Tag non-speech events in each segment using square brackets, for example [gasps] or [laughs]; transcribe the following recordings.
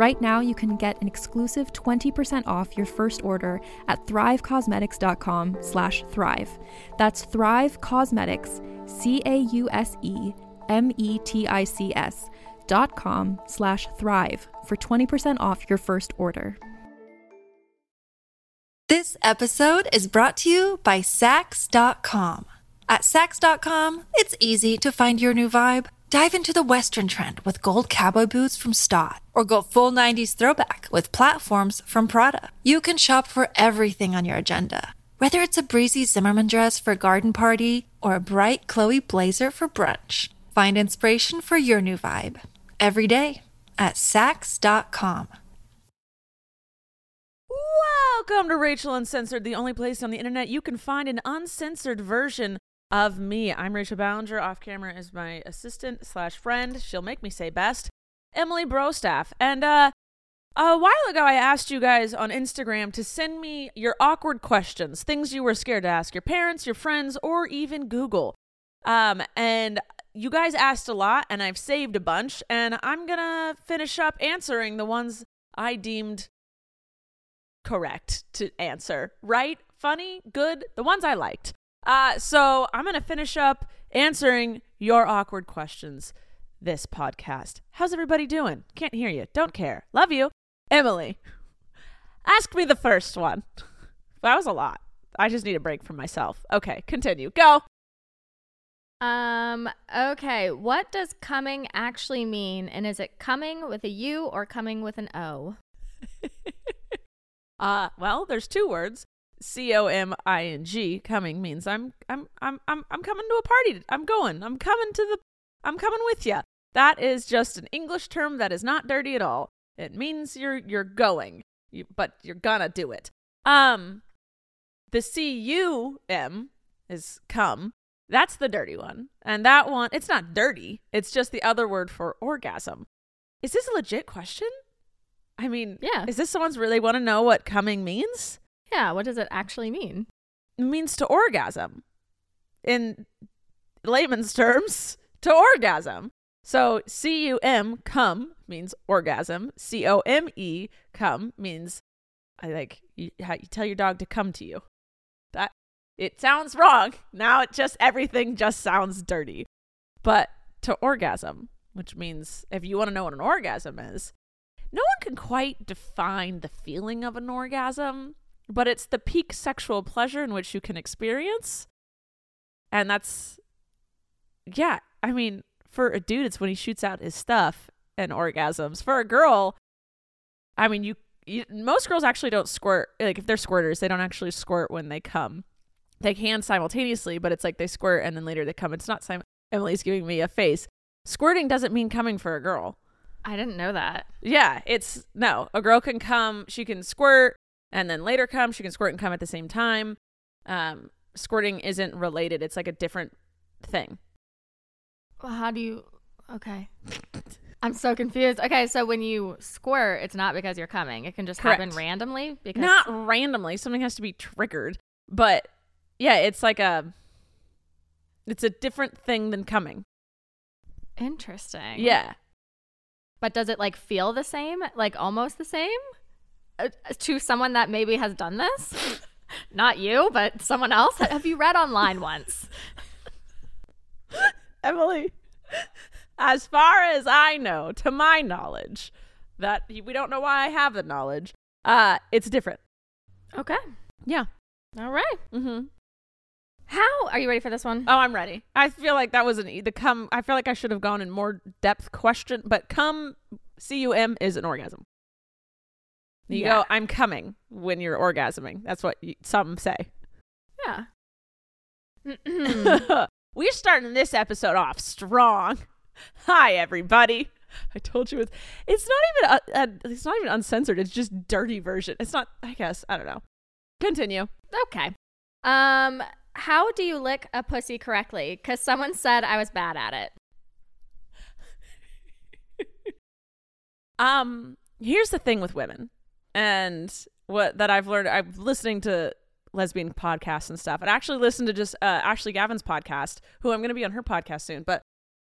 Right now, you can get an exclusive 20% off your first order at thrivecausemetics.com slash thrive. That's Thrive Causemetics, C-A-U-S-E-M-E-T-I-C-S dot com slash thrive for 20% off your first order. This episode is brought to you by Saks.com. At Saks.com, it's easy to find your new vibe. Dive into the Western trend with gold cowboy boots from Staud, or go full 90s throwback with platforms from Prada. You can shop for everything on your agenda, whether it's a breezy Zimmermann dress for a garden party or a bright Chloe blazer for brunch. Find inspiration for your new vibe every day at Saks.com. Welcome to Rachel Uncensored, the only place on the internet you can find an uncensored version of me. I'm Rachel Ballinger. Off camera is my assistant slash friend. She'll make me say best, Emily Brostaff. And uh, a while ago, I asked you guys on Instagram to send me your awkward questions, things you were scared to ask your parents, your friends, or even Google. Um, and you guys asked a lot, and I've saved a bunch, and I'm gonna finish up answering the ones I deemed correct to answer. Right? Funny? Good? The ones I liked. Uh, so I'm going to finish up answering your awkward questions this podcast. How's everybody doing? Can't hear you. Don't care. Love you. Emily, ask me the first one. That was a lot. I just need a break from myself. Okay, continue. Go. Um, okay. What does coming actually mean? And is it coming with a U or coming with an O? [laughs] uh, well, there's two words. C O M I N G coming means I'm I'm I'm I'm I'm coming to a party. I'm going. I'm coming to the I'm coming with you. That is just an English term that is not dirty at all. It means you're you're going. You, but you're gonna do it. Um the C U M is come. That's the dirty one. And that one, it's not dirty. It's just the other word for orgasm. Is this a legit question? I mean, Yeah. Is this someone's really want to know what coming means? Yeah, what does it actually mean? It means to orgasm. In layman's terms, [laughs] to orgasm. So C U M come means orgasm. C O M E come means I like you, you tell your dog to come to you. That it sounds wrong. Now it just everything just sounds dirty. But to orgasm, which means if you want to know what an orgasm is, no one can quite define the feeling of an orgasm, but it's the peak sexual pleasure in which you can experience. And that's, yeah, I mean, for a dude, it's when he shoots out his stuff and orgasms. For a girl, I mean, you, you most girls actually don't squirt. Like, if they're squirters, they don't actually squirt when they come. They can simultaneously, but it's like they squirt and then later they come. It's not sim- Emily's giving me a face. Squirting doesn't mean coming for a girl. I didn't know that. Yeah, it's no. A girl can come, she can squirt, and then later come. She can squirt and come at the same time. Um, squirting isn't related. It's like a different thing. Well, how do you? Okay. I'm so confused. Okay, so when you squirt, it's not because you're coming. It can just happen randomly because Not randomly. Something has to be triggered. But yeah, it's like a. It's a different thing than coming. interesting. Yeah. But does it like feel the same? Like almost the same? Uh, to someone that maybe has done this? [laughs] Not you, but someone else. Have you read online [laughs] once? Emily, as far as I know, to my knowledge, that we don't know why I have the knowledge, uh, it's different. Okay. Yeah. All right. Mm-hmm. How are you ready for this one? Oh, I'm ready. I feel like that was an e- the come. I feel like I should have gone in more depth question, but come C U M is an orgasm. You Yeah. go, I'm coming when you're orgasming. That's what you, some say. Yeah. [laughs] We're starting this episode off strong. Hi, everybody. I told you it's it's not even uh, uh, it's not even uncensored. It's just dirty version. It's not. I guess I don't know. Continue. okay. Um, how do you lick a pussy correctly? Because someone said I was bad at it. [laughs] Um, here's the thing with women, and what that I've learned. I'm listening to lesbian podcasts and stuff, and actually listened to just uh, Ashley Gavin's podcast, who I'm going to be on her podcast soon. But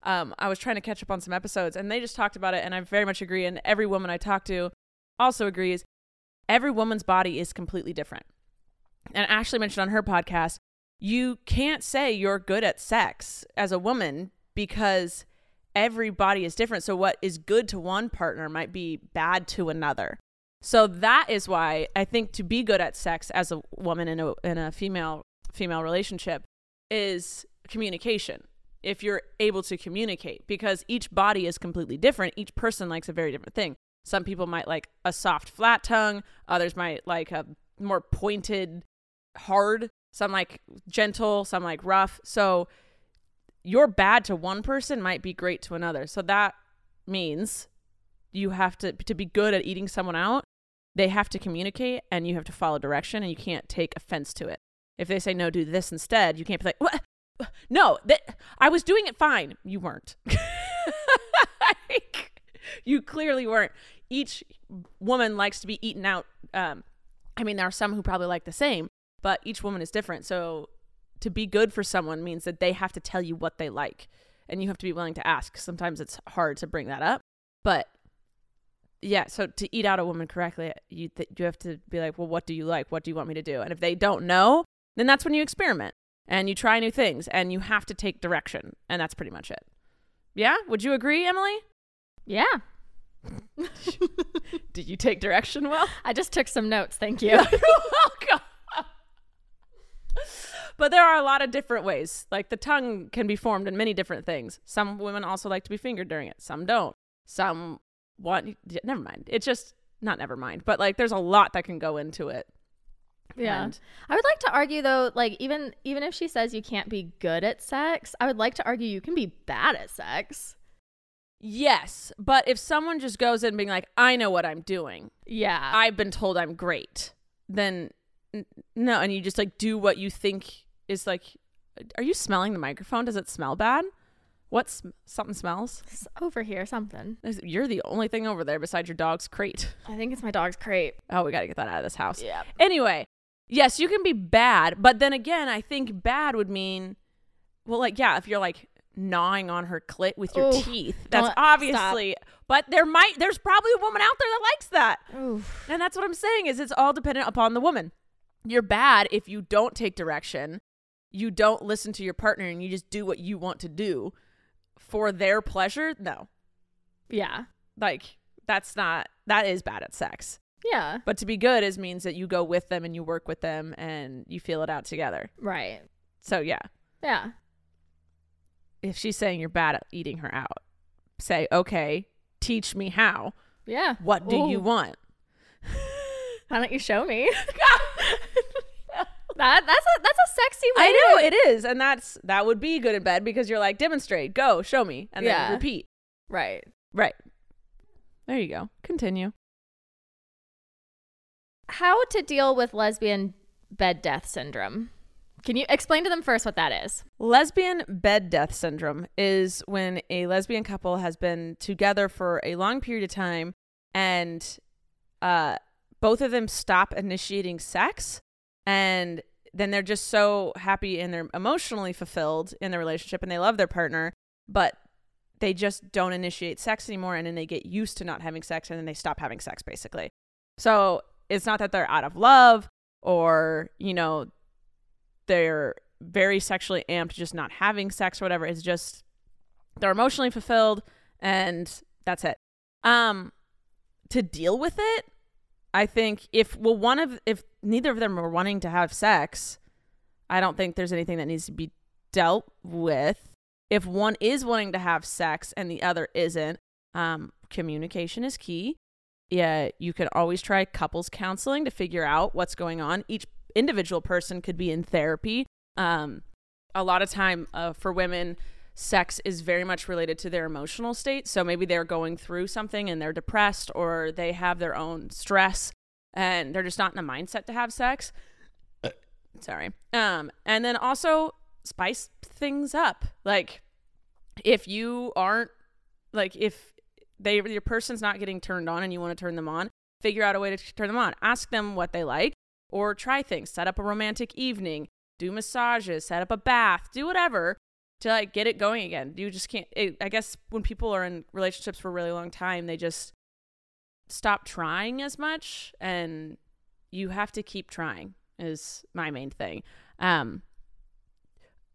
um, I was trying to catch up on some episodes, and they just talked about it, and I very much agree. And every woman I talk to also agrees. Every woman's body is completely different. And Ashley mentioned on her podcast, you can't say you're good at sex as a woman because every body is different. So what is good to one partner might be bad to another. So that is why I think to be good at sex as a woman in a in a female female relationship is communication. If you're able to communicate because each body is completely different, each person likes a very different thing. Some people might like a soft flat tongue, others might like a more pointed hard, some like gentle, some like rough. So your bad to one person might be great to another. So that means you have to to be good at eating someone out. They have to communicate and you have to follow direction and you can't take offense to it. If they say no, do this instead, you can't be like, "What? No, that I was doing it fine. You weren't. [laughs] Like, you clearly weren't. Each woman likes to be eaten out. Um, I mean, there are some who probably like the same, but each woman is different. So to be good for someone means that they have to tell you what they like and you have to be willing to ask. Sometimes it's hard to bring that up, but yeah, so to eat out a woman correctly, you th- you have to be like, "Well, what do you like? What do you want me to do?" And if they don't know, then that's when you experiment and you try new things and you have to take direction, and that's pretty much it. Yeah, would you agree, Emily? Yeah. [laughs] Did you take direction well? I just took some notes. Thank you. [laughs] Oh, You're welcome. But there are a lot of different ways. Like the tongue can be formed in many different things. Some women also like to be fingered during it. Some don't. Some want. Never mind. It's just not never mind. But like, there's a lot that can go into it. Yeah. And- I would like to argue though, like even even if she says you can't be good at sex, I would like to argue you can be bad at sex. Yes, but if someone just goes in being like, "I know what I'm doing. Yeah. I've been told I'm great," then n- no, and you just like do what you think is like. Are you smelling the microphone? Does it smell bad? What sm- something smells? It's over here something. There's- You're the only thing over there besides your dog's crate. I think it's my dog's crate. Oh, we got to get that out of this house. Yeah. Anyway, yes, you can be bad, but then again, I think bad would mean, well, like, yeah, if you're like gnawing on her clit with your Ooh, teeth, that's obviously, but there might, there's probably a woman out there that likes that. Oof. And that's what I'm saying is it's all dependent upon the woman. You're bad if you don't take direction, you don't listen to your partner, and you just do what you want to do for their pleasure. No, Yeah. like that's not that is bad at sex. Yeah. But to be good is means that you go with them and you work with them and you feel it out together. Right. So yeah, Yeah. if she's saying you're bad at eating her out, say, "Okay, teach me how. Yeah. What do you want?" Why don't you show me? [laughs] [laughs] that that's a that's a sexy way. I know it is, and that's that would be good in bed because you're like, "Demonstrate, go, show me," and Yeah. then repeat. Right. Right. There you go. Continue. How to deal with lesbian bed death syndrome? Can you explain to them first what that is? Lesbian bed death syndrome is when a lesbian couple has been together for a long period of time and uh, both of them stop initiating sex and then they're just so happy and they're emotionally fulfilled in their relationship and they love their partner, but they just don't initiate sex anymore and then they get used to not having sex and then they stop having sex basically. So it's not that they're out of love or, you know, they're very sexually amped, just not having sex or whatever. It's just they're emotionally fulfilled and that's it. Um, to deal with it, I think if well one of if neither of them are wanting to have sex, I don't think there's anything that needs to be dealt with. If one is wanting to have sex and the other isn't, um, communication is key. Yeah, you can always try couples counseling to figure out what's going on. Each individual person could be in therapy. Um, a lot of time uh, for women, sex is very much related to their emotional state. So maybe they're going through something and they're depressed or they have their own stress and they're just not in the mindset to have sex. Sorry. Um, and then also spice things up. Like if you aren't like if they your person's not getting turned on and you want to turn them on, figure out a way to turn them on. Ask them what they like or try things. Set up a romantic evening, do massages, set up a bath, do whatever to like get it going again. You just can't it, I guess when people are in relationships for a really long time, they just stop trying as much and you have to keep trying is my main thing. Um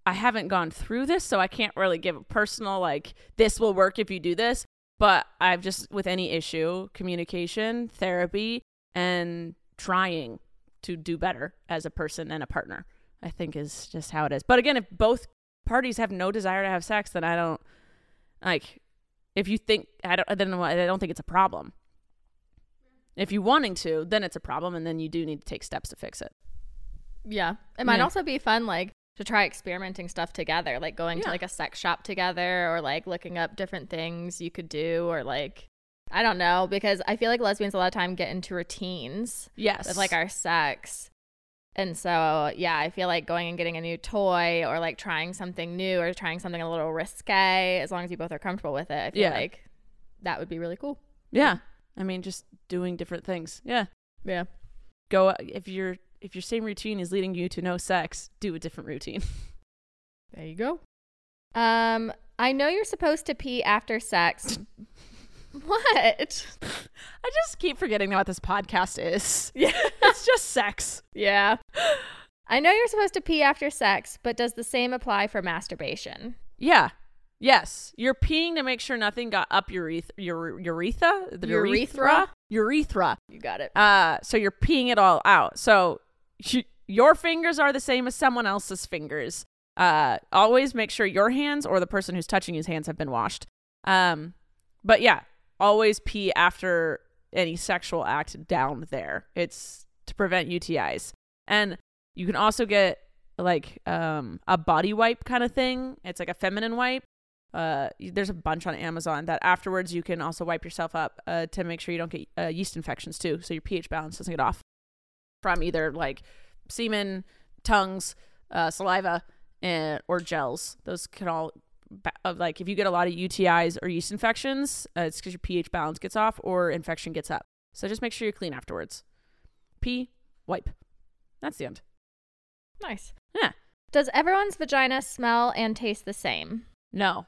I haven't gone through this, so I can't really give a personal like this will work if you do this. But I've just with any issue, communication, therapy, and trying to do better as a person and a partner. I think is just how it is. But again, if both parties have no desire to have sex, then I don't like. If you think I don't, then I don't think it's a problem. If you're wanting to, then it's a problem, and then you do need to take steps to fix it. Yeah. It might also be fun, like, to try experimenting stuff together, like going to like a sex shop together or like looking up different things you could do or like, I don't know, because I feel like lesbians a lot of time get into routines Yes, with like our sex. And so, yeah, I feel like going and getting a new toy or like trying something new or trying something a little risque, as long as you both are comfortable with it, I feel Yeah. like that would be really cool. yeah. I mean, just doing different things. Yeah, Yeah. go if your if your same routine is leading you to no sex, do a different routine. [laughs] There you go. Um, I know you're supposed to pee after sex. [laughs] what? I just keep forgetting what this podcast is. Yeah. [laughs] It's just sex. yeah. I know you're supposed to pee after sex, but does the same apply for masturbation? Yeah. Yes. You're peeing to make sure nothing got up your ureth- your urethra, the Urethra? urethra. You got it. Uh, so you're peeing it all out. So you, your fingers are the same as someone else's fingers. Uh, always make sure your hands or the person who's touching his hands have been washed. Um, but yeah, always pee after any sexual act down there. It's to prevent UTIs. And you can also get like um a body wipe kind of thing. It's like a feminine wipe. Uh, there's a bunch on Amazon that afterwards you can also wipe yourself up uh, to make sure you don't get uh, yeast infections too, so your pH balance doesn't get off from either like semen, tongues, uh, saliva, and or gels. Those can all uh, like if you get a lot of UTIs or yeast infections, uh, it's because your pH balance gets off or infection gets up. So just make sure you're clean afterwards. Pee, wipe. That's the end. Nice. Yeah. Does everyone's vagina smell and taste the same? No.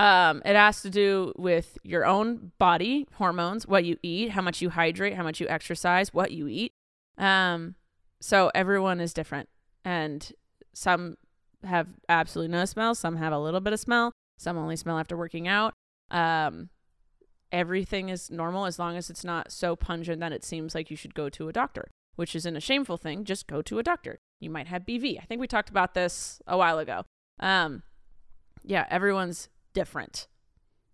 Um, it has to do with your own body hormones, what you eat, how much you hydrate, how much you exercise, what you eat. Um, so everyone is different, and some have absolutely no smell, some have a little bit of smell, some only smell after working out. Um, everything is normal as long as it's not so pungent that it seems like you should go to a doctor, which isn't a shameful thing. Just go to a doctor. You might have BV. I think we talked about this a while ago. Um, yeah, everyone's different.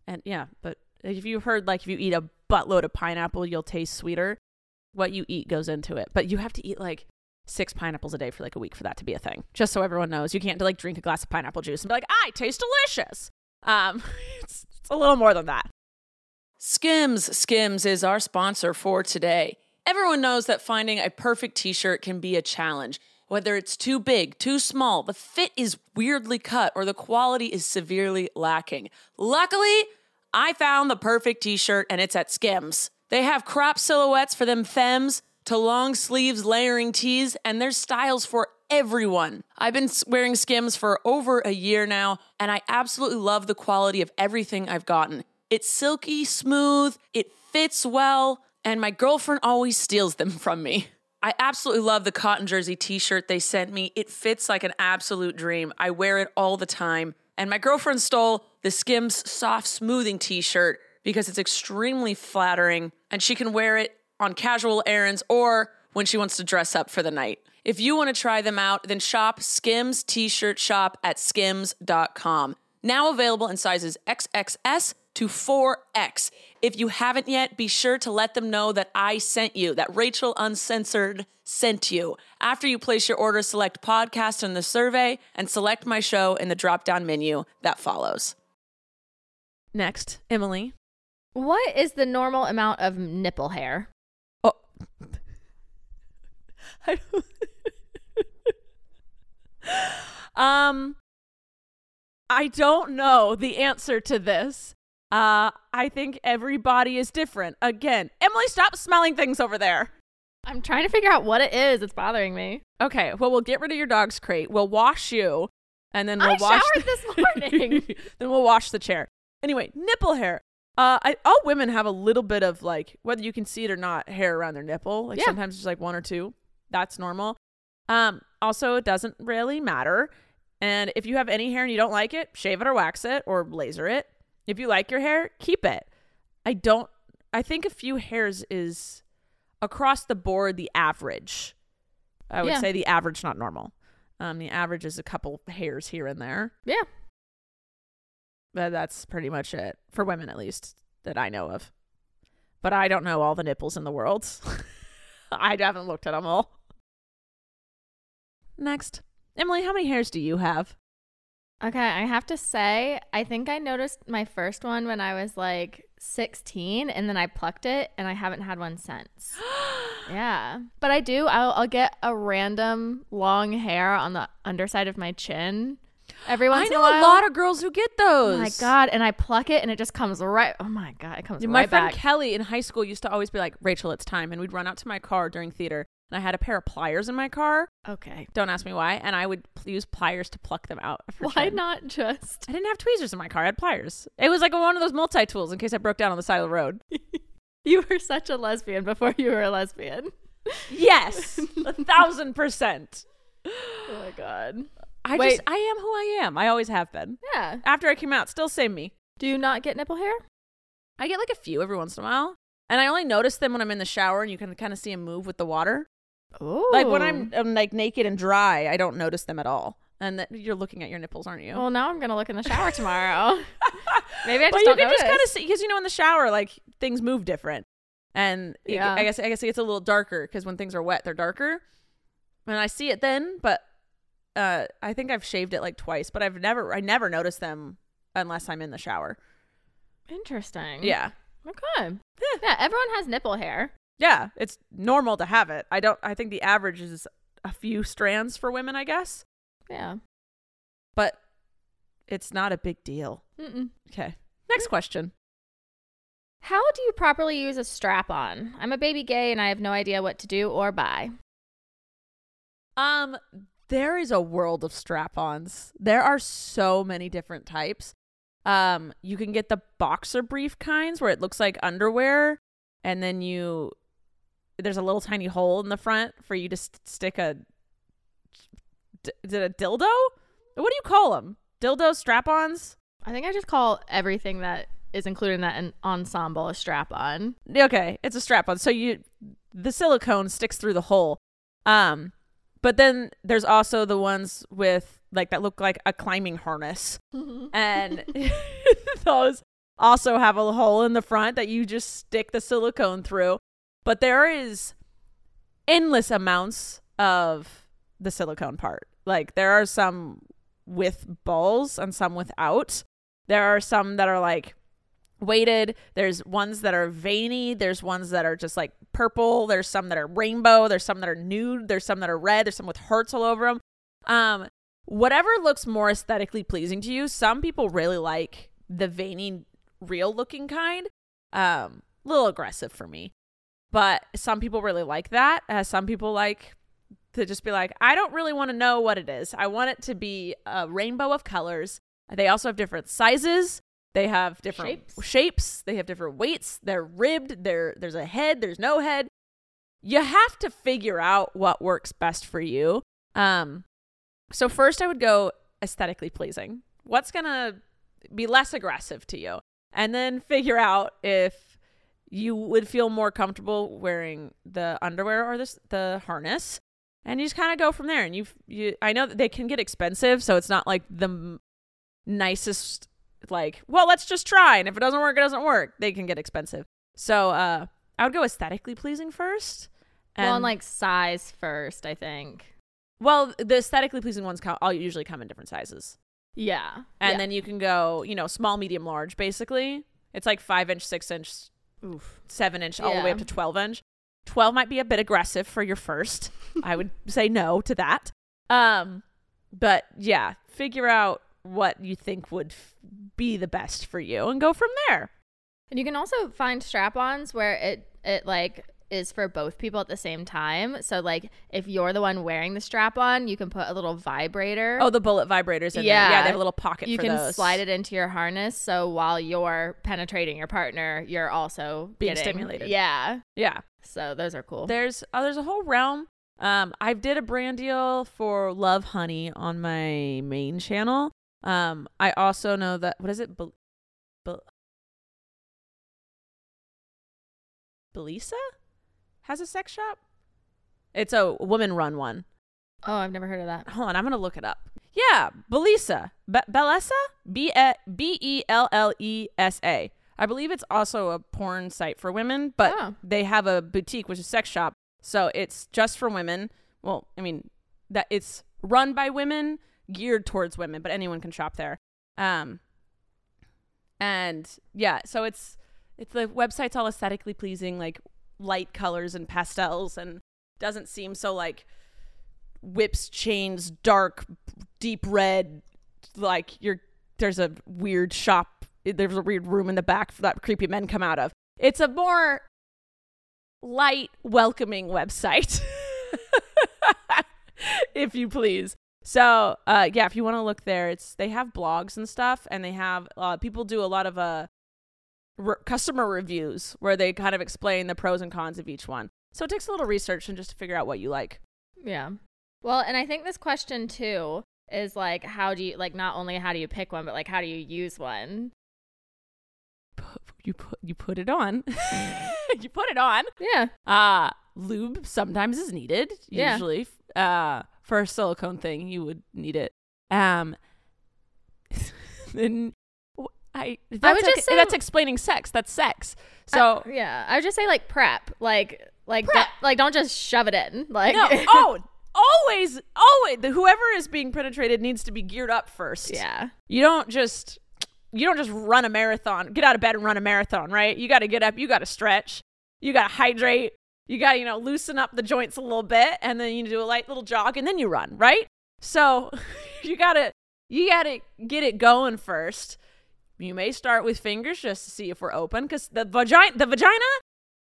And yeah, but if you heard like if you eat a buttload of pineapple, you'll taste sweeter. What you eat goes into it. But you have to eat like six pineapples a day for like a week for that to be a thing. Just so everyone knows. You can't like drink a glass of pineapple juice and be like, I taste delicious. Um [laughs] it's, it's a little more than that. Skims. Skims is our sponsor for today. Everyone knows that finding a perfect t shirt can be a challenge. Whether it's too big, too small, the fit is weirdly cut, or the quality is severely lacking. Luckily, I found the perfect t shirt and it's at Skims. They have crop silhouettes for them femmes to long sleeves layering tees, and there's styles for everyone. I've been wearing Skims for over a year now, and I absolutely love the quality of everything I've gotten. It's silky smooth, it fits well, and my girlfriend always steals them from me. [laughs] I absolutely love the cotton jersey t shirt they sent me. It fits like an absolute dream. I wear it all the time. And my girlfriend stole the Skims soft smoothing t shirt because it's extremely flattering and she can wear it on casual errands or when she wants to dress up for the night. If you want to try them out, then shop Skims t shirt shop at skims.com. Now available in sizes XXS to 4X. If you haven't yet, be sure to let them know that I sent you, that Rachel Uncensored sent you. After you place your order, select podcast in the survey and select my show in the drop down menu that follows. Next, Emily. What is the normal amount of nipple hair? Oh. [laughs] I don't- [laughs] um I don't know the answer to this. Uh I think everybody is different. Again, Emily stop smelling things over there. I'm trying to figure out what it is. It's bothering me. Okay, well we'll get rid of your dog's crate. We'll wash you and then we'll I wash showered this [laughs] morning. [laughs] then we'll wash the chair. Anyway, nipple hair. Uh, I, all women have a little bit of like whether you can see it or not hair around their nipple. Like Yeah. sometimes it's like one or two. That's normal. Um, also, it doesn't really matter. And if you have any hair and you don't like it, shave it or wax it or laser it. If you like your hair, keep it. I don't. I think a few hairs is across the board the average. I would Yeah. say the average, not normal. Um, the average is a couple hairs here and there. Yeah. But that's pretty much it for women, at least that I know of. But I don't know all the nipples in the world. [laughs] I haven't looked at them all. Next, Emily, how many hairs do you have? Okay, I have to say, I think I noticed my first one when I was like 16 and then I plucked it and I haven't had one since. [gasps] yeah. But I do, I'll, I'll get a random long hair on the underside of my chin every once I in know a while. a lot of girls who get those. Oh my God. And I pluck it and it just comes right. Oh my God. It comes My right my friend back. Kelly in high school used to always be like, Rachel, it's time. And we'd run out to my car during theater. And I had a pair of pliers in my car. okay. Don't ask me why. And I would pl- use pliers to pluck them out. Why not just? I didn't have tweezers in my car. I had pliers. It was like one of those multi tools in case I broke down on the side of the road. [laughs] You were such a lesbian before you were a lesbian. Yes, a [laughs] thousand percent. Oh my God. I Wait. just I am who I am. I always have been. Yeah. After I came out, still same me. Do you not get nipple hair? I get like a few every once in a while, and I only notice them when I'm in the shower, and you can kind of see them move with the water. Oh. Like when I'm, I'm like naked and dry, I don't notice them at all. And that you're looking at your nipples, aren't you? Well, now I'm gonna look in the shower tomorrow. [laughs] Maybe I just Well, you don't can just kind of see because you know in the shower, like things move different, and it- I guess I guess it gets a little darker because when things are wet, they're darker. And I see it then, but uh, I think I've shaved it like twice, but I've never I never noticed them unless I'm in the shower. Interesting. Yeah, Okay. Yeah. Yeah, everyone has nipple hair. Yeah, it's normal to have it. I don't. I think the average is a few strands for women, I guess, Yeah. but it's not a big deal. Mm-mm. Okay, next question. How do you properly use a strap on? I'm a baby gay and I have no idea what to do or buy. Um, there is a world of strap-ons. There are so many different types. Um, you can get the boxer brief kinds where it looks like underwear, and then you there's a little tiny hole in the front for you to st- stick a d- is it a dildo? What do you call them? Dildo strap-ons? I think I just call everything that is included in that an ensemble a strap on. Okay, it's a strap-on. So you the silicone sticks through the hole. Um, but then there's also the ones with like that look like a climbing harness. and [laughs] [laughs] those also have a hole in the front that you just stick the silicone through. But there is endless amounts of the silicone part. Like there are some with balls and some without. There are some that are like weighted. There's ones that are veiny. There's ones that are just like purple. There's some that are rainbow. There's some that are nude. There's some that are red. There's some with hearts all over them. Um, whatever looks more aesthetically pleasing to you. Some people really like the veiny, real looking kind. Um, a little aggressive for me, but some people really like that. Uh, some people like to just be like, I don't really want to know what it is. I want it to be a rainbow of colors. They also have different sizes. They have different Shapes. shapes. They have different weights. They're ribbed. There, there's a head. There's no head. You have to figure out what works best for you. Um, so first, I would go aesthetically pleasing. What's gonna be less aggressive to you, and then figure out if you would feel more comfortable wearing the underwear or this the harness and you just kind of go from there and you you I know that they can get expensive so it's not like the m- nicest like well let's just try and if it doesn't work it doesn't work they can get expensive so uh I would go aesthetically pleasing first well, and like size first, I think. well the aesthetically pleasing ones come, all usually come in different sizes Yeah. and Yeah. then you can go you know small medium large basically it's like five inch six inch Oof. seven inch all the way up to 12 inch. 12 might be a bit aggressive for your first. I would [laughs] say no to that. Um but yeah figure out what you think would f- be the best for you and go from there. And you can also find strap-ons where it it like is for both people at the same time. So like if you're the one wearing the strap-on, you can put a little vibrator. oh the bullet vibrators in there yeah Yeah. they have a little pocket you for can those. slide it into your harness so while you're penetrating your partner, you're also Being getting- stimulated. Yeah. yeah So those are cool. there's oh, there's a whole realm um i did a brand deal for Lovehoney on my main channel um i also know that what is it Bel- Bellesa has a sex shop it's a woman run one oh, I've never heard of that. hold on i'm gonna look it up yeah Bellesa Be- bellesa B E B E L L E S A. I believe it's also a porn site for women, but Oh. they have a boutique which is sex shop. So it's just for women. Well, I mean that it's run by women, geared towards women, but anyone can shop there. Um and yeah, so it's it's the website's all aesthetically pleasing, like light colors and pastels and doesn't seem so like whips, chains, dark, deep red like you're there's a weird shop there's a weird room in the back that creepy men come out of. It's a more light welcoming website [laughs] if you please. So uh yeah if you want to look there it's they have blogs and stuff and they have uh people do a lot of uh re- customer reviews where they kind of explain the pros and cons of each one so it takes a little research and just to figure out what you like Yeah. Well, and I think this question too is like how do you like not only how do you pick one, but like how do you use one? You put you put it on [laughs] you put it on Yeah. Uh lube sometimes is needed. Yeah. Usually, uh, for a silicone thing, you would need it. Um, [laughs] then I that's would like- just say- that's explaining sex. That's sex. So yeah, I would just say like prep, like like Prep. don't- like don't just shove it in. Like no, [laughs] oh, always, always, the, whoever is being penetrated needs to be geared up first. yeah, you don't just you don't just run a marathon get out of bed and run a marathon right you got to get up you got to stretch you got to hydrate you got to you know loosen up the joints a little bit and then you do a light little jog and then you run right so [laughs] you got to you got to get it going first you may start with fingers just to see if we're open because the vagina the vagina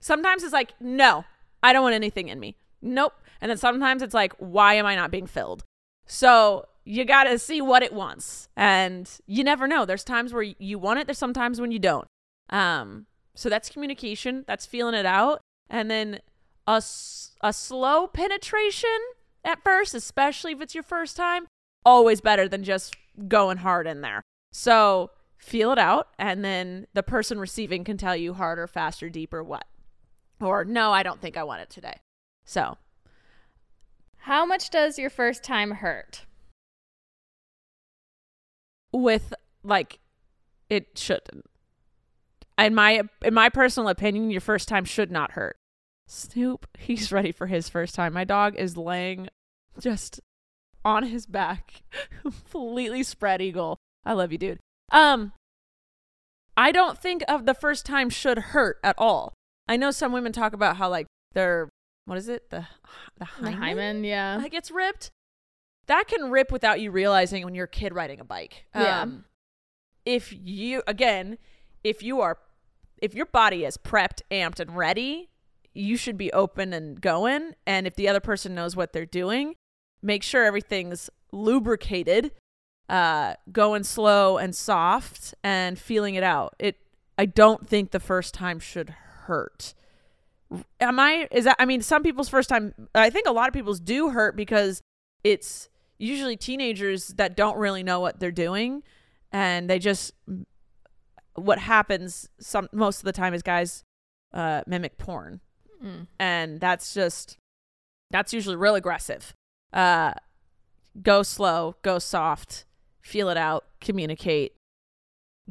sometimes it's like no i don't want anything in me nope and then sometimes it's like why am i not being filled so you got to see what it wants. And you never know. There's times where you want it, there's sometimes when you don't. Um so that's communication, that's feeling it out. And then a, a slow penetration at first, especially if it's your first time, always better than just going hard in there. So feel it out and then the person receiving can tell you harder, faster, deeper what. Or no, I don't think I want it today. So, how much does your first time hurt? with like it shouldn't in my in my personal opinion your first time should not hurt snoop he's ready for his first time my dog is laying just on his back [laughs] completely spread eagle i love you dude um i don't think of the first time should hurt at all i know some women talk about how like their what is it the the The hymen, hymen, yeah. that gets ripped that can rip without you realizing when you're a kid riding a bike. Yeah. Um, if you again, if you are if your body is prepped, amped and ready, you should be open and going and if the other person knows what they're doing, make sure everything's lubricated uh going slow and soft and feeling it out. It I don't think the first time should hurt. Am I is that I mean some people's first time I think a lot of people's do hurt because it's usually teenagers that don't really know what they're doing and they just what happens some most of the time is guys uh mimic porn Mm. and that's just that's usually real aggressive uh go slow go soft feel it out communicate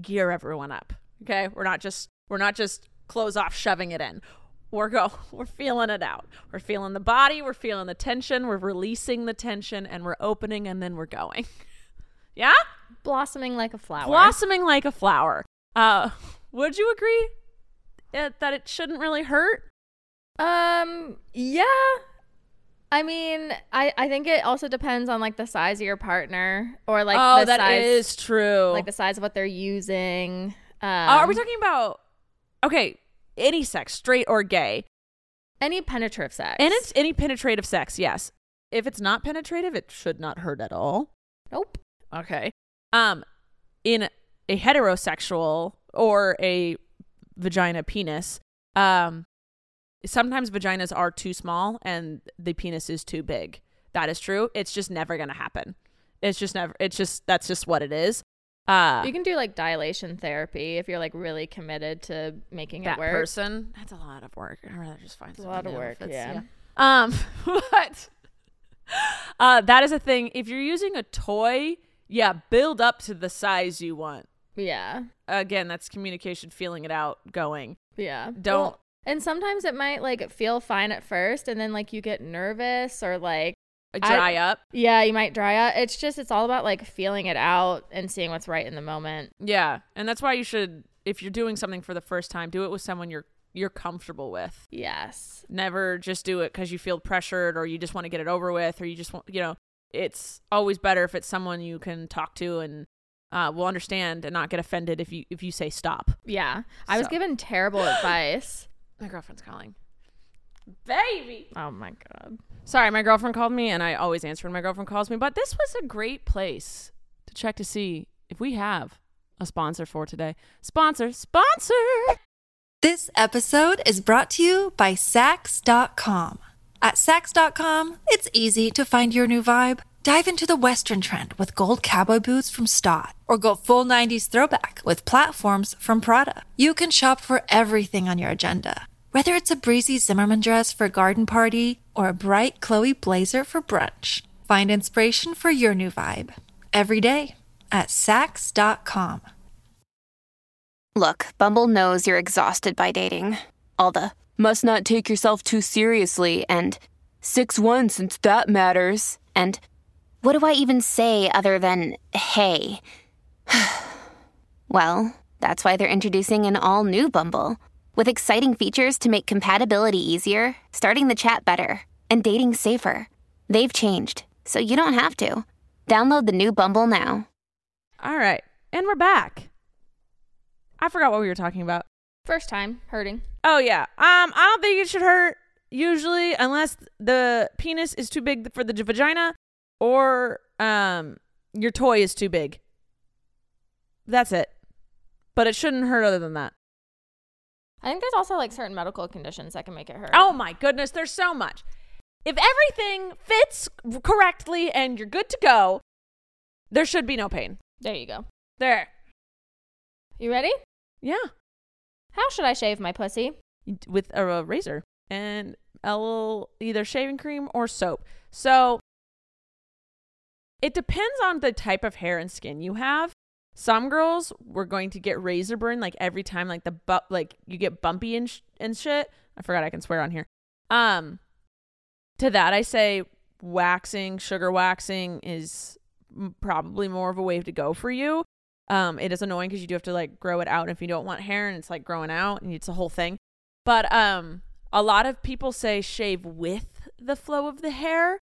gear everyone up okay? We're not just we're not just close off shoving it in. We're go [laughs] we're feeling it out. We're feeling the body we're feeling the tension we're releasing the tension and we're opening and then we're going. [laughs] Yeah? Blossoming like a flower. blossoming like a flower. Uh would you agree that it shouldn't really hurt? Um, yeah. I mean, I I think it also depends on like the size of your partner or like oh the that size, is true like the size of what they're using. Um, are we talking about okay any sex straight or gay any penetrative sex? and it's any penetrative sex yes if it's not penetrative it should not hurt at all nope. okay um in a heterosexual or a vagina penis um sometimes vaginas are too small and the penis is too big. That is true. It's just never gonna happen. It's just never it's just that's just what it is. Uh You can do like dilation therapy if you're like really committed to making it work. person? That's a lot of work. I'd rather just find a lot of something new if work, it's- yeah. um [laughs] but uh that is a thing. If you're using a toy yeah build up to the size you want. Yeah. again that's communication feeling it out going. Yeah. Don't- Well, and sometimes it might like feel fine at first and then like you get nervous or like dry up yeah, you might dry up. It's just it's all about like feeling it out and seeing what's right in the moment. yeah and that's why you should if you're doing something for the first time do it with someone you're you're comfortable with Yes. never just do it because you feel pressured or you just want to get it over with or you just want you know it's always better if it's someone you can talk to and uh, will understand and not get offended if you if you say stop Yeah. I was given terrible [gasps] advice. My girlfriend's calling baby Oh my god. sorry my girlfriend called me and i always answer when my girlfriend calls me but this was a great place to check to see if we have a sponsor for today sponsor sponsor This episode is brought to you by Saks.com. At Saks.com, it's easy to find your new vibe. Dive into the Western trend with gold cowboy boots from Staud, or go full 90s throwback with platforms from Prada. You can shop for everything on your agenda, whether it's a breezy Zimmermann dress for a garden party or a bright Chloe blazer for brunch. Find inspiration for your new vibe every day at Saks.com. Look, Bumble knows you're exhausted by dating. All the must not take yourself too seriously and 6 1 since that matters. And what do I even say other than hey? [sighs] well, that's why they're introducing an all new Bumble with exciting features to make compatibility easier, starting the chat better, and dating safer. They've changed, so you don't have to. Download the new Bumble now. all right and we're back i forgot what we were talking about First time hurting. Oh yeah. Um, I don't think it should hurt usually unless the penis is too big for the vagina or um your toy is too big. That's it. But it shouldn't hurt other than that. I think there's also like certain medical conditions that can make it hurt. Oh my goodness, there's so much. If everything fits correctly and you're good to go, there should be no pain. There you go. There. You ready? Yeah. How should I shave my pussy? with a, a razor and a little either shaving cream or soap. So it depends on the type of hair and skin you have. Some girls were going to get razor burn like every time like the bu- like you get bumpy and sh- and shit. I forgot I can swear on here. Um to that I say waxing, sugar waxing is probably more of a way to go for you. Um it is annoying cuz you do have to like grow it out if you don't want hair and it's like growing out and it's a whole thing. But um a lot of people say shave with the flow of the hair.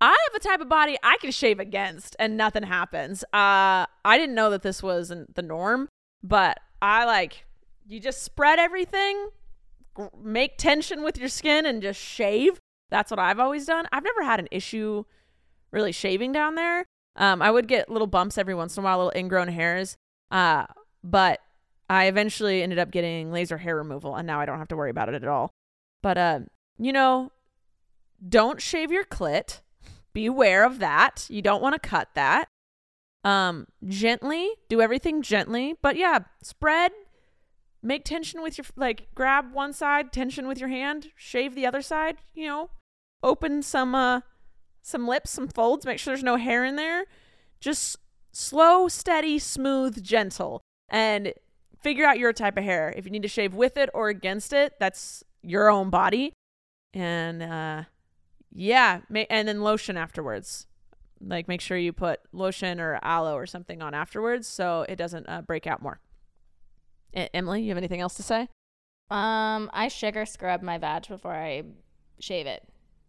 I have a type of body I can shave against and nothing happens. Uh I didn't know that this wasn't the norm, but I like you just spread everything, make tension with your skin and just shave. That's what I've always done. I've never had an issue really shaving down there. Um, I would get little bumps every once in a while, little ingrown hairs. Uh, but I eventually ended up getting laser hair removal, and now I don't have to worry about it at all. But uh, you know, don't shave your clit. Beware of that. You don't want to cut that. Um, gently, do everything gently. But yeah, spread, make tension with your like grab one side, tension with your hand, shave the other side, you know, open some uh some lips, some folds, make sure there's no hair in there. Just slow, steady, smooth, gentle. And figure out your type of hair. If you need to shave with it or against it, that's your own body. And uh yeah, ma- and then lotion afterwards. Like make sure you put lotion or aloe or something on afterwards so it doesn't uh, break out more. E- Emily, you have anything else to say? Um, I sugar scrub my vag before I shave it.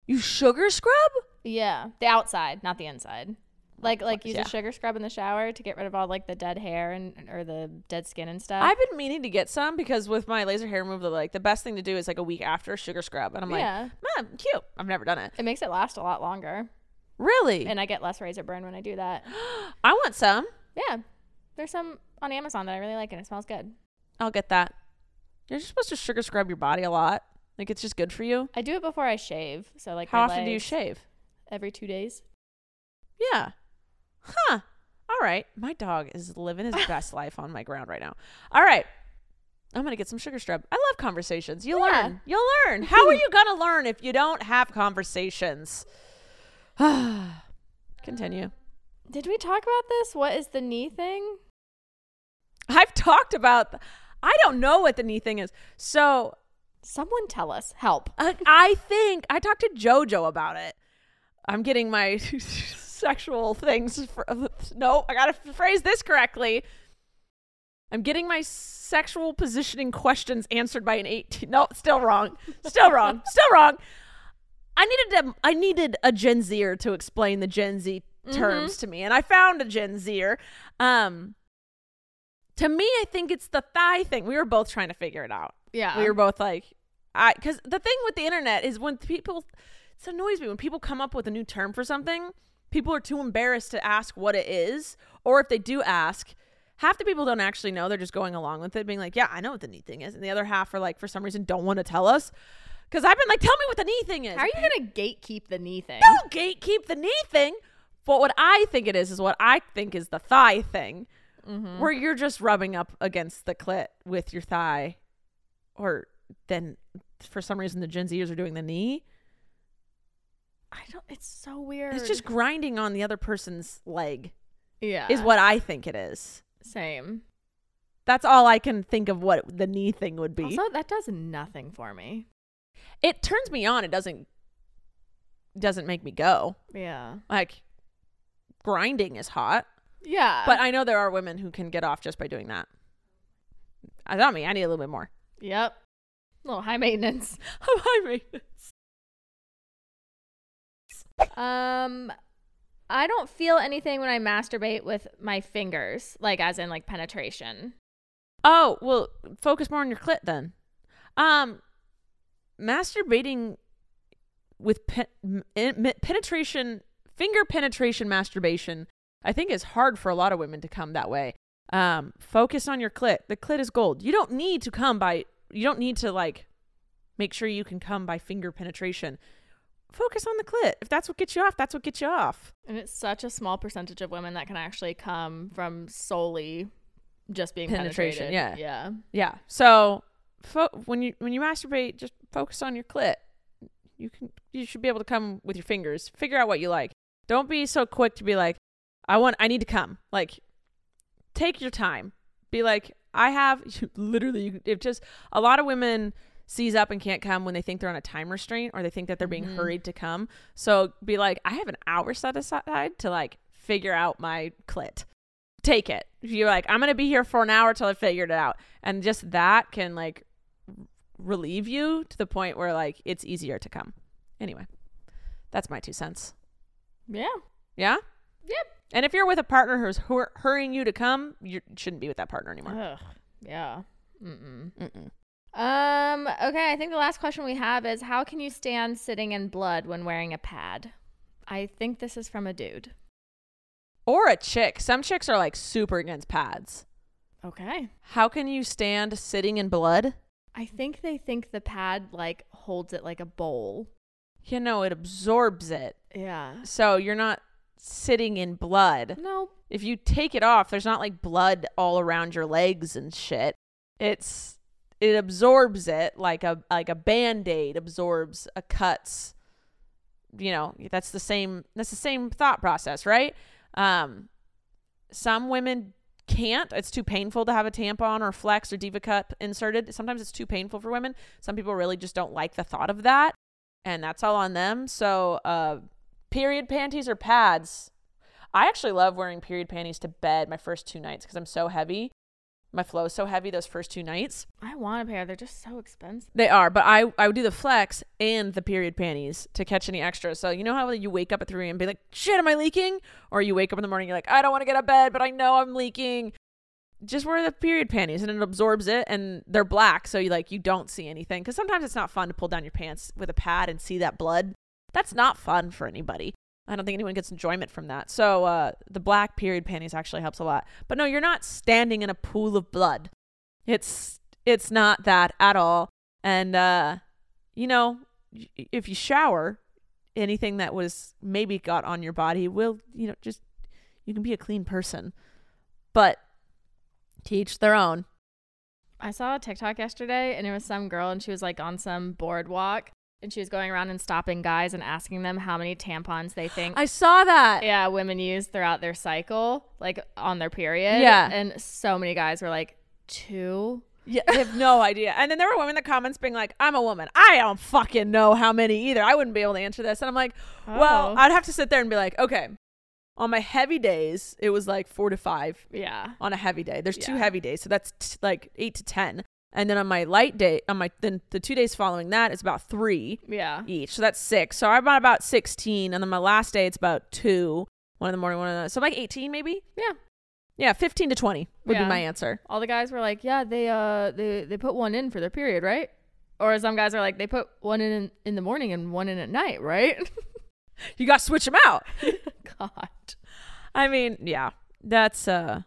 You sugar scrub? Yeah, the outside, not the inside. Like like use yeah. a sugar scrub in the shower to get rid of all like the dead hair and or the dead skin and stuff. I've been meaning to get some because with my laser hair removal, like the best thing to do is like a week after sugar scrub, and I'm like, Yeah. man, cute. I've never done it. it makes it last a lot longer, Really? and I get less razor burn when I do that. [gasps] I want some. Yeah, there's some on Amazon that I really like and it smells good. I'll get that. You're just supposed to sugar scrub your body a lot. Like it's just good for you. I do it before I shave, so like How often do you shave? Every two days. Yeah. Huh. All right. My dog is living his best [laughs] life on my ground right now. All right. I'm going to get some sugar scrub. I love conversations. You Yeah. learn. You'll learn. How are you [laughs] going to learn if you don't have conversations? [sighs] Continue. Did we talk about this? What is the knee thing? I've talked about I don't know what the knee thing is. So, Someone tell us. Help. I, I think I talked to JoJo about it. I'm getting my [laughs] sexual things. For, no, I got to phrase this correctly. I'm getting my sexual positioning questions answered by an 18. [laughs] No, still wrong. Still wrong. [laughs] Still wrong. I needed a, I needed a Gen Zer to explain the Gen Z terms to me, and I found a Gen Zer. Um, to me, I think it's the thigh thing. We were both trying to figure it out Yeah. we were both like i because the thing with the internet is when people it annoys me when people come up with a new term for something people are too embarrassed to ask what it is or if they do ask half the people don't actually know. They're just going along with it being like yeah i know what the knee thing is and the other half are like for some reason don't want to tell us. Because i've been like tell me what the knee thing is. How are you gonna gatekeep the knee thing? don't gatekeep the knee thing. But what i think it is is what i think is the thigh thing mm-hmm. where you're just rubbing up against the clit with your thigh or then for some reason the gen zers are doing the knee I don't. It's so weird. it's just grinding on the other person's leg yeah. is what i think it is same. that's all i can think of what the knee thing would be Also, that does nothing for me. it turns me on it doesn't doesn't make me go Yeah. like grinding is hot Yeah. but i know there are women who can get off just by doing that i thought me i need a little bit more Yep. A little high maintenance. [laughs] high maintenance Um, I don't feel anything when I masturbate with my fingers, like as in like penetration. Oh, well, focus more on your clit then. Um, masturbating with pe- m- penetration, finger penetration masturbation, I think is hard for a lot of women to come that way. Um, focus on your clit. The clit is gold. You don't need to come by, you don't need to like make sure you can come by finger penetration. Focus on the clit. If that's what gets you off, that's what gets you off. And it's such a small percentage of women that can actually come from solely just being Penetration, penetrated. yeah. Yeah. Yeah. So fo- when you when you masturbate, just focus on your clit. You can you should be able to come with your fingers. Figure out what you like. Don't be so quick to be like, I want I need to come. Like take your time. Be like, I have [laughs] literally you, if just a lot of women seize up and can't come when they think they're on a time restraint or they think that they're being mm-hmm. hurried to come. So be like, I have an hour set aside to like figure out my clit take it. You're like, I'm gonna be here for an hour till I figured it out, and just that can like relieve you to the point where like it's easier to come. Anyway, that's my two cents. Yeah. Yeah. Yep. And if you're with a partner who's hur- hurrying you to come, you shouldn't be with that partner anymore. Ugh. Yeah. Mm-mm. Mm-mm. Um, okay, I think the last question we have is how can you stand sitting in blood when wearing a pad? I think this is from a dude. or a chick. Some chicks are like super against pads. Okay. How can you stand sitting in blood? I think they think the pad like holds it like a bowl. You know, it absorbs it. Yeah. So you're not sitting in blood. No. If you take it off, there's not like blood all around your legs and shit. It's it absorbs it like a like a band-aid absorbs a cuts. You know, that's the same that's the same thought process, right? Um some women can't. It's too painful to have a tampon or flex or diva cup inserted. Sometimes it's too painful for women. Some people really just don't like the thought of that, and that's all on them. So, uh, period panties or pads. I actually love wearing period panties to bed my first two nights because I'm so heavy. My flow is so heavy those first two nights. I want a pair. They're just so expensive. They are, but I I would do the flex and the period panties to catch any extra. So you know how you wake up at three and be like, "Shit, am I leaking?" Or you wake up in the morning, and you're like, "I don't want to get out of bed, but I know I'm leaking." Just wear the period panties and it absorbs it, and they're black, so you like you don't see anything. Because sometimes it's not fun to pull down your pants with a pad and see that blood. That's not fun for anybody. I don't think anyone gets enjoyment from that. So uh, the black period panties actually helps a lot. But no, you're not standing in a pool of blood. It's it's not that at all. And uh, you know, if you shower, anything that was maybe got on your body will, you know, just you can be a clean person. But teach their own. I saw a TikTok yesterday and it was some girl and she was like on some boardwalk and she was going around and stopping guys and asking them how many tampons they think I saw that. yeah, women use throughout their cycle, like on their period. Yeah. And so many guys were like, two. Yeah, I have no idea. And then there were women in the comments being like, I'm a woman. I don't fucking know how many either. I wouldn't be able to answer this. And I'm like, well, Oh. I'd have to sit there and be like, okay, on my heavy days, it was like four to five Yeah. on a heavy day. There's two Yeah. heavy days, so that's t- like eight to 10. And then on my light day, on my, then the two days following that, it's about three Yeah. each. So that's six. So I'm at about 16. And then my last day, it's about two, one in the morning, one in the, so like 18 maybe? Yeah. Yeah, 15 to 20 would Yeah. be my answer. All the guys were like, yeah, they uh they they put one in for their period, right? Or some guys are like, they put one in in the morning and one in at night, right? [laughs] You got to switch them out. [laughs] God. I mean, yeah, that's uh,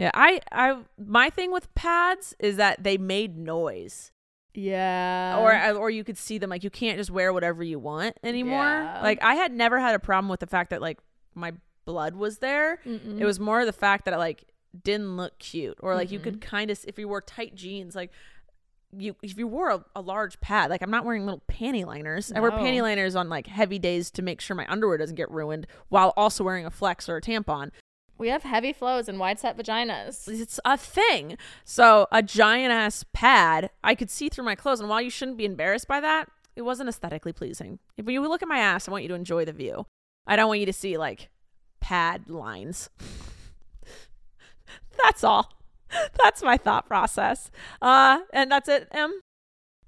yeah. I I my thing with pads is that they made noise, Yeah. or or you could see them like you can't just wear whatever you want anymore. Yeah. Like I had never had a problem with the fact that like my blood was there. Mm-mm. It was more the fact that it like didn't look cute, or like you Mm-hmm. could kind of if you wore tight jeans, like. You if you wore a, a large pad, like I'm not wearing little panty liners. I wear panty liners on like heavy days to make sure my underwear doesn't get ruined while also wearing a flex or a tampon. We have heavy flows and wide set vaginas. it's a thing. So a giant ass pad, I could see through my clothes, and while you shouldn't be embarrassed by that, it wasn't aesthetically pleasing. If you look at my ass, I want you to enjoy the view. I don't want you to see like pad lines. [laughs] that's all. That's my thought process. Uh, and that's it. Em.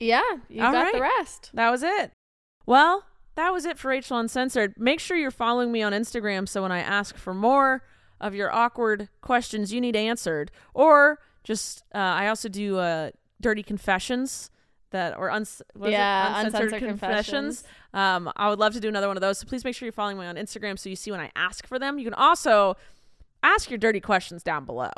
Yeah, you All got the rest. That was it. Well, that was it for Rachel Uncensored. Make sure you're following me on Instagram so when I ask for more of your awkward questions you need answered, or just uh, I also do uh, dirty confessions that or uns- what is it? Yeah, uncensored, uncensored confessions. Um, I would love to do another one of those. So please make sure you're following me on Instagram so you see when I ask for them. You can also ask your dirty questions down below.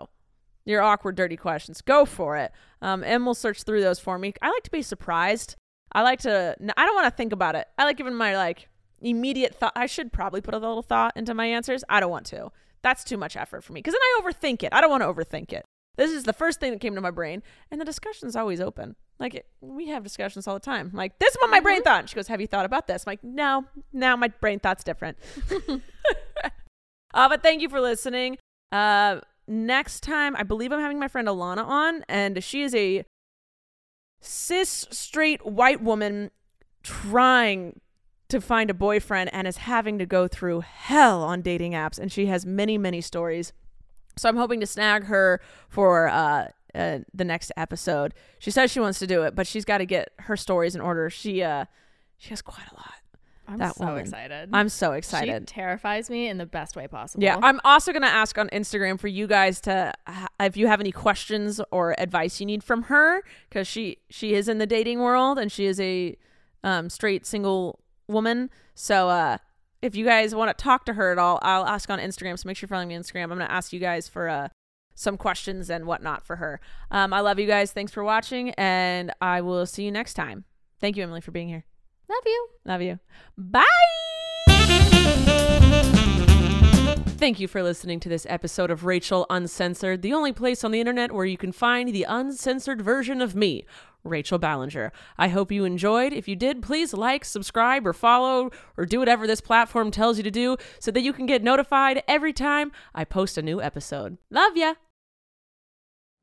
Your awkward, dirty questions. Go for it. Um, and we'll search through those for me. I like to be surprised. I like to. I don't want to think about it. I like giving my like immediate thought. I should probably put a little thought into my answers. I don't want to. That's too much effort for me because then I overthink it. I don't want to overthink it. This is the first thing that came to my brain, and the discussion's always open. Like it, we have discussions all the time. Like this is what my brain thought. And she goes, "Have you thought about this?" I'm like, "No, now my brain thought's different." [laughs] [laughs] uh, but thank you for listening. Uh, next time, I believe I'm having my friend Alana on, and she is a cis straight white woman trying to find a boyfriend and is having to go through hell on dating apps and she has many many stories so i'm hoping to snag her for uh, uh the next episode she says she wants to do it but she's got to get her stories in order she uh she has quite a lot I'm That so woman. excited. i'm so She excited terrifies me in the best way possible. yeah, I'm also going to ask on Instagram for you guys to if you have any questions or advice you need from her cuz she she is in the dating world and she is a um straight single woman. So uh if you guys want to talk to her at all, I'll ask on Instagram. So make sure you're following me on Instagram. I'm going to ask you guys for uh, some questions and whatnot for her. Um, I love you guys. Thanks for watching, and I will see you next time. Thank you, Emily, for being here. Love you. Love you. Bye. Thank you for listening to this episode of Rachel Uncensored, the only place on the internet where you can find the uncensored version of me, Rachel Ballinger. I hope you enjoyed. If you did, please like, subscribe, or follow, or do whatever this platform tells you to do so that you can get notified every time I post a new episode. Love ya!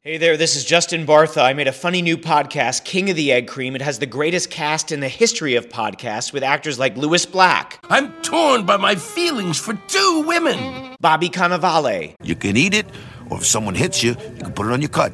Hey there, this is Justin Bartha. I made a funny new podcast, King of the Egg Cream. It has the greatest cast in the history of podcasts with actors like Lewis Black, I'm torn by my feelings for two women. Bobby Cannavale, You can eat it, or if someone hits you, you can put it on your cut.